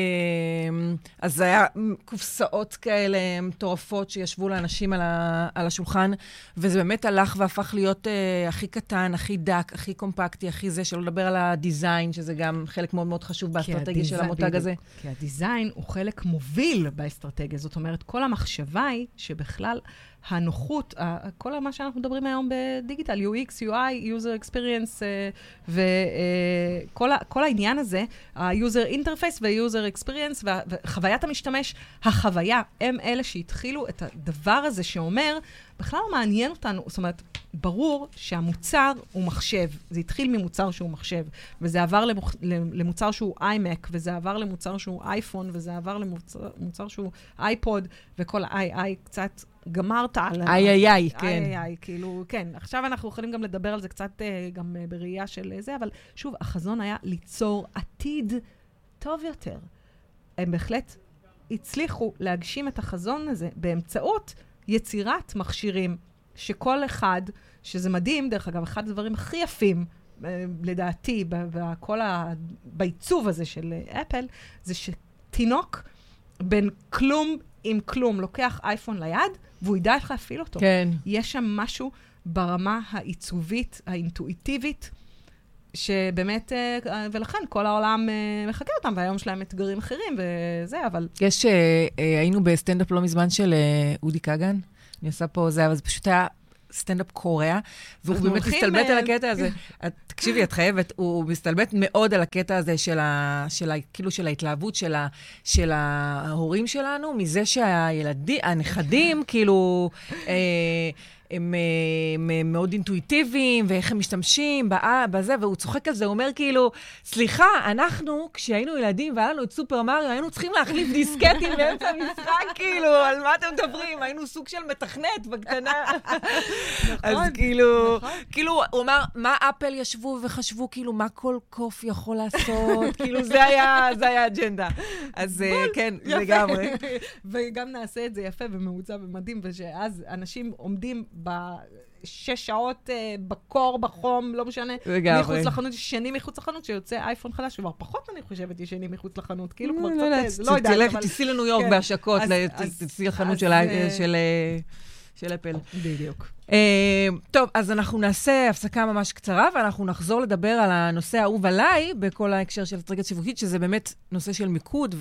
אז זה היה קופסאות כאלה מטורפות שישבו לאנשים על, ה, על השולחן, וזה באמת הלך והפך להיות uh, הכי קטן, הכי דק, הכי קומפקטי, הכי זה, שלא לדבר על הדיזיין, שזה גם חלק מאוד מאוד חשוב באסטרטגיה של המותג הזה. כי הדיזיין הוא חלק מוביל באסטרטגיה. זאת אומרת, כל המחשבה היא שבכלל... הנוחות, כל מה שאנחנו מדברים היום בדיגיטל, UX, UI, user experience, אה, וכל העניין הזה, ה-user interface וה-user experience וחוויית המשתמש, החוויה, הם אלה שהתחילו את הדבר הזה שאומר, בכלל לא מעניין אותנו, זאת אומרת, ברור שהמוצר הוא מחשב. זה התחיל ממוצר שהוא מחשב, וזה עבר למוצ... למוצר שהוא איימק, וזה עבר למוצר שהוא אייפון, וזה עבר למוצר שהוא אייפוד, וכל ה-איי-איי קצת גמרת על... איי איי איי, כן. איי איי כאילו, כן. עכשיו אנחנו יכולים גם לדבר על זה קצת uh, גם uh, בראייה של זה, אבל שוב, החזון היה ליצור עתיד טוב יותר. הם בהחלט הצליחו להגשים את החזון הזה באמצעות יצירת מכשירים שכל אחד, שזה מדהים, דרך אגב, אחד הדברים הכי יפים, אה, לדעתי, בכל ה... בעיצוב הזה של אפל, זה שתינוק בין כלום עם כלום לוקח אייפון ליד, והוא ידע איך להפעיל אותו. כן. יש שם משהו ברמה העיצובית, האינטואיטיבית, שבאמת, אה, ולכן כל העולם אה, מחקה אותם, והיום יש להם אתגרים אחרים וזה, אבל... יש, היינו בסטנדאפ לא מזמן של אודי כגן, אני עושה פה זה, אבל זה פשוט היה סטנדאפ קורע, והוא באמת מסתלבט על הקטע הזה. תקשיבי, את חייבת, הוא מסתלבט מאוד על הקטע הזה של ה... של ה כאילו, של ההתלהבות של, ה, של ההורים שלנו, מזה שהילדים, הנכדים, כאילו... אה, הם, הם, הם מאוד אינטואיטיביים, ואיך הם משתמשים בזה, והוא צוחק על זה, הוא אומר כאילו, סליחה, אנחנו, כשהיינו ילדים והיה לנו את סופר מריו, היינו צריכים להחליף דיסקטים באמצע המשחק, כאילו, על מה אתם מדברים? היינו סוג של מתכנת בקטנה. נכון, אז כאילו, נכון. כאילו, הוא אמר, מה אפל ישבו וחשבו, כאילו, מה כל קוף יכול לעשות? כאילו, זה היה האג'נדה. אז כן, לגמרי. וגם נעשה את זה יפה ומעוצב ומדהים, ושאז אנשים עומדים בשש שעות uh, בקור, בחום, לא משנה, לגמרי. מחוץ לחנות, ישנים מחוץ לחנות, שיוצא אייפון חדש, כבר פחות, אני חושבת, ישנים מחוץ לחנות, כאילו כבר לא, קצת, לא, לא יודעת, אבל... תיסעי לניו יורק כן. בהשקות, תיסעי לחנות של... אה, אפל. בדיוק. Uh, טוב, אז אנחנו נעשה הפסקה ממש קצרה, ואנחנו נחזור לדבר על הנושא האהוב עליי, בכל ההקשר של אסטרטגיה שיווקית, שזה באמת נושא של מיקוד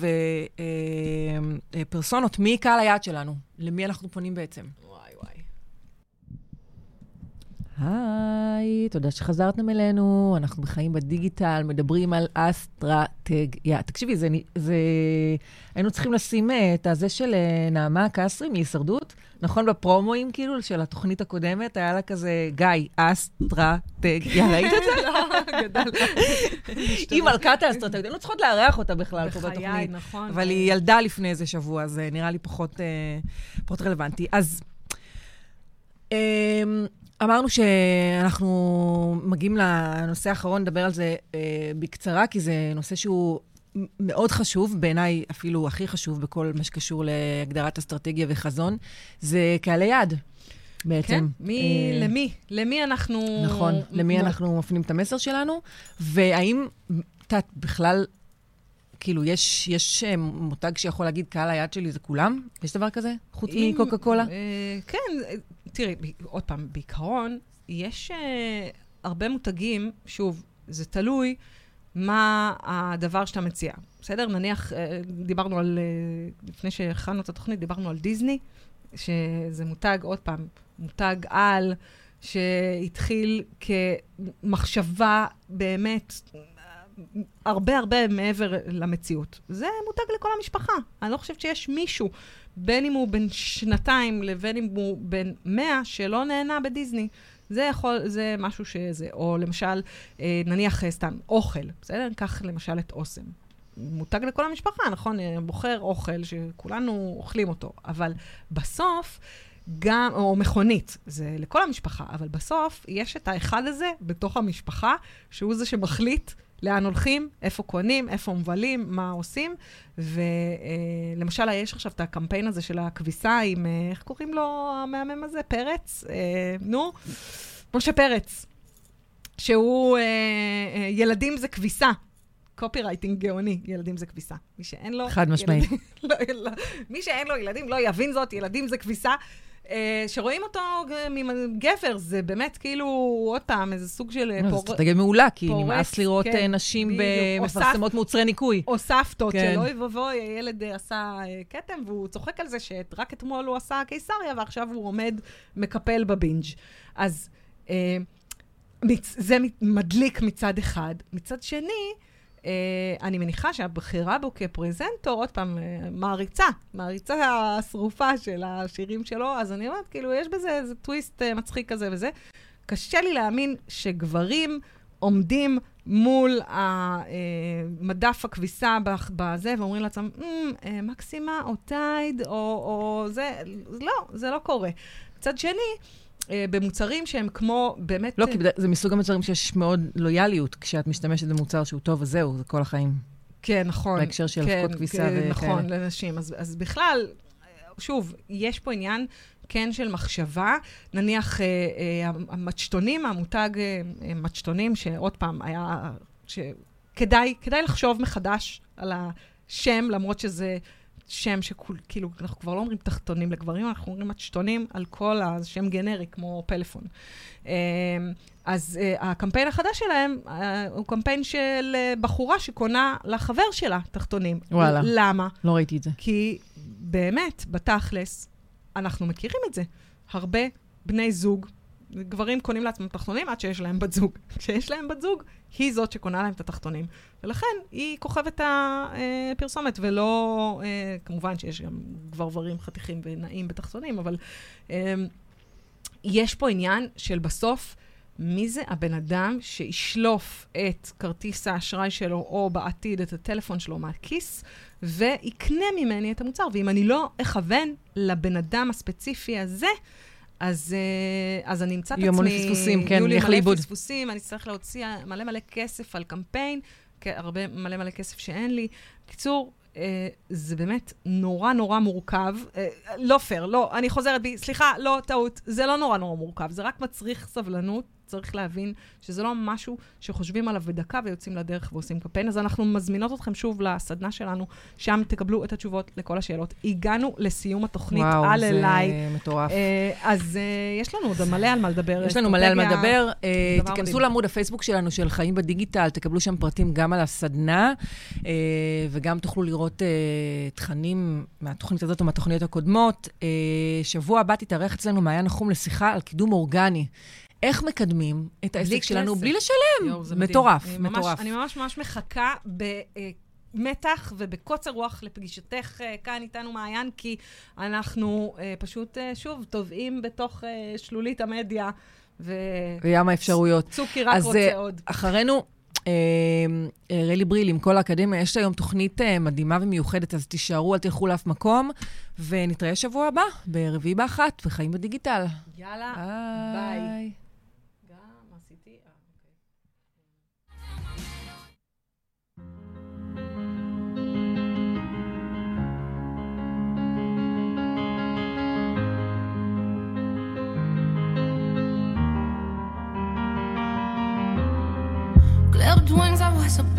ופרסונות. Uh, uh, מי קהל היעד שלנו? למי אנחנו פונים בעצם? היי, תודה שחזרתם אלינו. אנחנו בחיים בדיגיטל, מדברים על אסטרטגיה. תקשיבי, זה, זה... היינו צריכים לשים את הזה של נעמה קסרי מהישרדות. נכון, בפרומואים, כאילו, של התוכנית הקודמת, היה לה כזה, גיא, אסטרטגיה, ראית את זה? לא, גדל. היא מלכת האסטרטגיה, היינו צריכות לארח אותה בכלל פה בתוכנית. בחיי, נכון. אבל היא ילדה לפני איזה שבוע, אז אה, נראה לי פחות אה, רלוונטי. אז אמ, אמרנו שאנחנו מגיעים לנושא האחרון, נדבר על זה אה, בקצרה, כי זה נושא שהוא מאוד חשוב, בעיניי אפילו הכי חשוב בכל מה שקשור להגדרת אסטרטגיה וחזון, זה קהלי יעד. בעצם. כן, מי, אה, למי? למי אנחנו... נכון, למי אנחנו מפנים את המסר שלנו, והאם, את יודעת, בכלל, כאילו, יש, יש אה, מותג שיכול להגיד, קהל היעד שלי זה כולם? יש דבר כזה? חוץ מקוקה קולה? אה, כן, תראי, עוד פעם, בעיקרון, יש אה, הרבה מותגים, שוב, זה תלוי. מה הדבר שאתה מציע. בסדר? נניח, אה, דיברנו על, אה, לפני שהכנו את התוכנית, דיברנו על דיסני, שזה מותג, עוד פעם, מותג על, שהתחיל כמחשבה באמת הרבה הרבה מעבר למציאות. זה מותג לכל המשפחה. אני לא חושבת שיש מישהו, בין אם הוא בן שנתיים לבין אם הוא בן מאה, שלא נהנה בדיסני. זה יכול, זה משהו שזה, או למשל, אה, נניח אה, סתם אוכל, בסדר? ניקח למשל את אוסם. מותג לכל המשפחה, נכון? אה, בוחר אוכל שכולנו אוכלים אותו, אבל בסוף, גם, או מכונית, זה לכל המשפחה, אבל בסוף יש את האחד הזה בתוך המשפחה, שהוא זה שמחליט לאן הולכים, איפה קונים, איפה מבלים, מה עושים. ולמשל, יש עכשיו את הקמפיין הזה של הכביסה עם, אה, איך קוראים לו המהמם הזה? פרץ? אה, נו, משה פרץ. שהוא, אה, אה, ילדים זה כביסה. קופי רייטינג גאוני, ילדים זה כביסה. מי שאין לו... חד משמעית. לא, לא, מי שאין לו ילדים לא יבין זאת, ילדים זה כביסה. אה, שרואים אותו מגבר, זה באמת כאילו, עוד פעם, איזה סוג של... אה, זה אסטרטגיה מעולה, כי נמאס לראות כן, אה, נשים מפרסמות מוצרי ניקוי. או סבתות, כן. שאוי ואבוי, הילד עשה כתם, והוא צוחק על זה שרק אתמול הוא עשה קיסריה, ועכשיו הוא עומד, מקפל בבינג'. אז זה מדליק מצד אחד. מצד שני, אני מניחה שהבחירה בו כפרזנטור, עוד פעם, uh, מעריצה, מעריצה השרופה של השירים שלו, אז אני אומרת, כאילו, יש בזה איזה טוויסט uh, מצחיק כזה וזה. קשה לי להאמין שגברים עומדים מול מדף הכביסה בזה, ואומרים לעצמם, mm, uh, מקסימה או טייד, או, או זה, לא, זה לא קורה. מצד שני, אה, במוצרים שהם כמו באמת... לא, כי זה מסוג המוצרים שיש מאוד לויאליות, כשאת משתמשת במוצר שהוא טוב, אז זהו, זה כל החיים. כן, נכון. בהקשר של כן, אבקות כביסה כן, נכון, לנשים. אז, אז בכלל, שוב, יש פה עניין כן של מחשבה. נניח אה, אה, המצ'טונים, המותג אה, מצ'טונים, שעוד פעם, היה... שכדאי כדאי לחשוב מחדש על השם, למרות שזה שם שכאילו, אנחנו כבר לא אומרים תחתונים לגברים, אנחנו אומרים מצ'טונים על כל השם גנרי, כמו פלאפון. אמ, אז uh, הקמפיין החדש שלהם uh, הוא קמפיין של uh, בחורה שקונה לחבר שלה תחתונים. וואלה. למה? לא ראיתי את זה. כי באמת, בתכלס, אנחנו מכירים את זה. הרבה בני זוג גברים קונים לעצמם תחתונים עד שיש להם בת זוג. כשיש להם בת זוג, היא זאת שקונה להם את התחתונים. ולכן היא כוכבת הפרסומת, ולא... אה, כמובן שיש גם גברברים חתיכים ונעים בתחתונים, אבל... אה, יש פה עניין של בסוף, מי זה הבן אדם שישלוף את כרטיס האשראי שלו, או בעתיד את הטלפון שלו מהכיס, ויקנה ממני את המוצר. ואם אני לא אכוון לבן אדם הספציפי הזה, אז, אה, אז אני אמצא את עצמי... יהיו מלא פספוסים, כן, ילך לאיבוד. יהיו לי מלא פספוסים, אני אצטרך להוציא מלא מלא כסף על קמפיין, הרבה מלא מלא כסף שאין לי. בקיצור, אה, זה באמת נורא נורא מורכב. אה, לא פייר, לא, אני חוזרת בי, סליחה, לא, טעות. זה לא נורא נורא מורכב, זה רק מצריך סבלנות. צריך להבין שזה לא משהו שחושבים עליו בדקה ויוצאים לדרך ועושים קמפיין. אז אנחנו מזמינות אתכם שוב לסדנה שלנו, שם תקבלו את התשובות לכל השאלות. הגענו לסיום התוכנית, וואו, על אליי. וואו, זה מטורף. Uh, אז uh, יש לנו עוד מלא על מה לדבר. יש לנו מלא על מה לדבר. Uh, תיכנסו לעמוד הפייסבוק שלנו של חיים בדיגיטל, תקבלו שם פרטים גם על הסדנה, uh, וגם תוכלו לראות uh, תכנים מהתוכנית הזאת או מהתוכניות הקודמות. Uh, שבוע הבא תתארח אצלנו מעיין נחום לשיחה על קידום אורגני. איך מקדמים את העסק שלנו בלי לשלם? יו, מטורף, אני מטורף. אני ממש ממש מחכה במתח ובקוצר רוח לפגישתך אה, כאן איתנו, מעיין, כי אנחנו אה, פשוט, אה, שוב, טובעים בתוך שלולית המדיה. ו... וים האפשרויות. צוקי רק רוצה עוד. אז אחרינו, רלי בריל, עם כל האקדמיה, יש היום תוכנית מדהימה ומיוחדת, אז תישארו, אל תלכו לאף מקום, ונתראה שבוע הבא, ברביעי באחת, וחיים בדיגיטל. יאללה, ביי. ביי. Wings, I was a